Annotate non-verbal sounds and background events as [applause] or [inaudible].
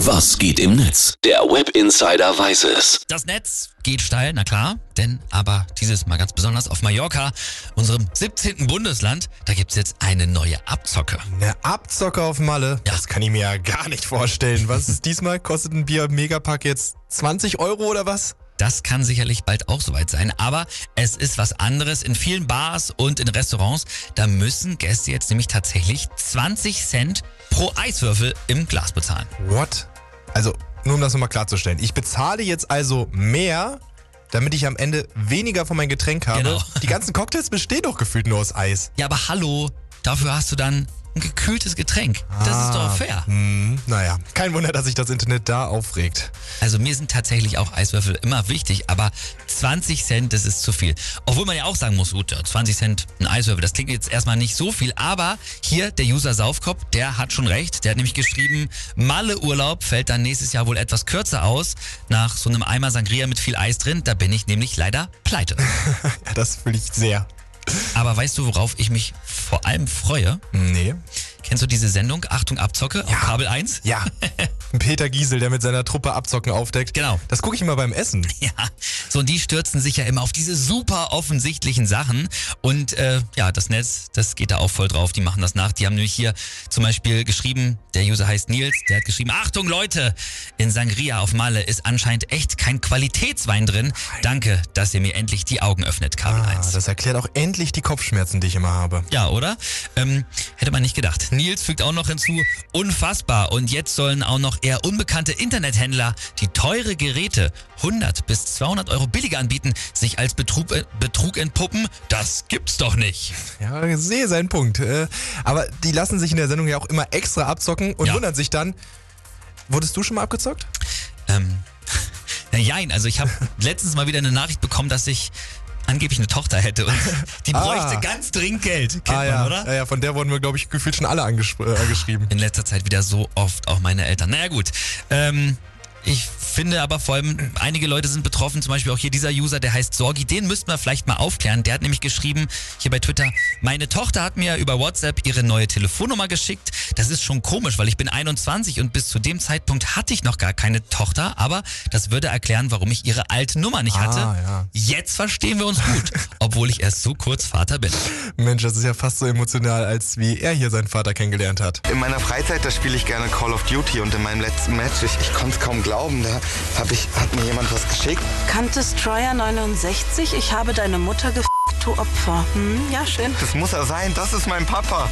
Was geht im Netz? Der Web Insider weiß es. Das Netz geht steil, na klar, denn aber dieses Mal ganz besonders auf Mallorca, unserem 17. Bundesland, da gibt's jetzt eine neue Abzocke. Eine Abzocke auf Malle? Ja. Das kann ich mir ja gar nicht vorstellen. Was ist [laughs] diesmal? Kostet ein Bier Megapack jetzt 20 Euro oder was? Das kann sicherlich bald auch soweit sein, aber es ist was anderes. In vielen Bars und in Restaurants, da müssen Gäste jetzt nämlich tatsächlich 20 Cent pro Eiswürfel im Glas bezahlen. What? Also, nur um das nochmal klarzustellen. Ich bezahle jetzt also mehr, damit ich am Ende weniger von meinem Getränk habe. Genau. [laughs] Die ganzen Cocktails bestehen doch gefühlt nur aus Eis. Ja, aber hallo, dafür hast du dann ein gekühltes Getränk. Das ist doch fair. Naja, kein Wunder, dass sich das Internet da aufregt. Also mir sind tatsächlich auch Eiswürfel immer wichtig, aber 20 Cent, das ist zu viel. Obwohl man ja auch sagen muss, gut, 20 Cent ein Eiswürfel, das klingt jetzt erstmal nicht so viel, aber hier der User Saufkopf, der hat schon recht. Der hat nämlich geschrieben, Malle-Urlaub fällt dann nächstes Jahr wohl etwas kürzer aus. Nach so einem Eimer Sangria mit viel Eis drin, da bin ich nämlich leider pleite. [laughs] Ja, das fühle ich sehr. Aber weißt du, worauf ich mich vor allem freue? Nee. Kennst du diese Sendung Achtung Abzocke auf Kabel 1? Ja. [laughs] Peter Giesel, der mit seiner Truppe Abzocken aufdeckt. Genau. Das gucke ich immer beim Essen. [laughs] Ja, so und die stürzen sich ja immer auf diese super offensichtlichen Sachen und äh, ja, das Netz, das geht da auch voll drauf, die machen das nach. Die haben nämlich hier zum Beispiel geschrieben, der User heißt Nils, der hat geschrieben, Achtung Leute, in Sangria auf Malle ist anscheinend echt kein Qualitätswein drin. Danke, dass ihr mir endlich die Augen öffnet, Kabel Ah, 1. das erklärt auch endlich die Kopfschmerzen, die ich immer habe. Ja, oder? Ähm, hätte man nicht gedacht. Nils fügt auch noch hinzu, unfassbar. Und jetzt sollen auch noch eher unbekannte Internethändler, die teure Geräte 100 bis 200 Euro billiger anbieten, sich als Betrug, äh, Betrug entpuppen. Das gibt's doch nicht. Ja, ich sehe seinen Punkt. Äh, Aber die lassen sich in der Sendung ja auch immer extra abzocken und Ja. wundern sich dann. Wurdest du schon mal abgezockt? Ähm, [laughs] na jein, also ich habe [laughs] letztens mal wieder eine Nachricht bekommen, dass ich angeblich eine Tochter hätte und [laughs] die Ah. bräuchte ganz dringend Geld. Kennt man, ja. oder? ja, ja, von der wurden wir, glaube ich, gefühlt schon alle äh, angeschrieben. in letzter Zeit wieder so oft auch meine Eltern. Naja gut. Ähm, ich finde aber vor allem, einige Leute sind betroffen, zum Beispiel auch hier dieser User, der heißt Sorgi, den müssten wir vielleicht mal aufklären. Der hat nämlich geschrieben, hier bei Twitter, meine Tochter hat mir über WhatsApp ihre neue Telefonnummer geschickt. Das ist schon komisch, weil ich bin 21 und bis zu dem Zeitpunkt hatte ich noch gar keine Tochter, aber das würde erklären, warum ich ihre alte Nummer nicht hatte. Ah, ja. Jetzt verstehen wir uns gut, [laughs] obwohl ich erst so kurz Vater bin. Mensch, das ist ja fast so emotional, als wie er hier seinen Vater kennengelernt hat. In meiner Freizeit, da spiele ich gerne Call of Duty und in meinem letzten Match, ich, ich konnte es kaum glauben, da hab ich, hat mir jemand was geschickt. Kanntest Troyer 69? Ich habe deine Mutter gefickt, du Opfer. Hm, ja, schön. Das muss er sein, das ist mein Papa.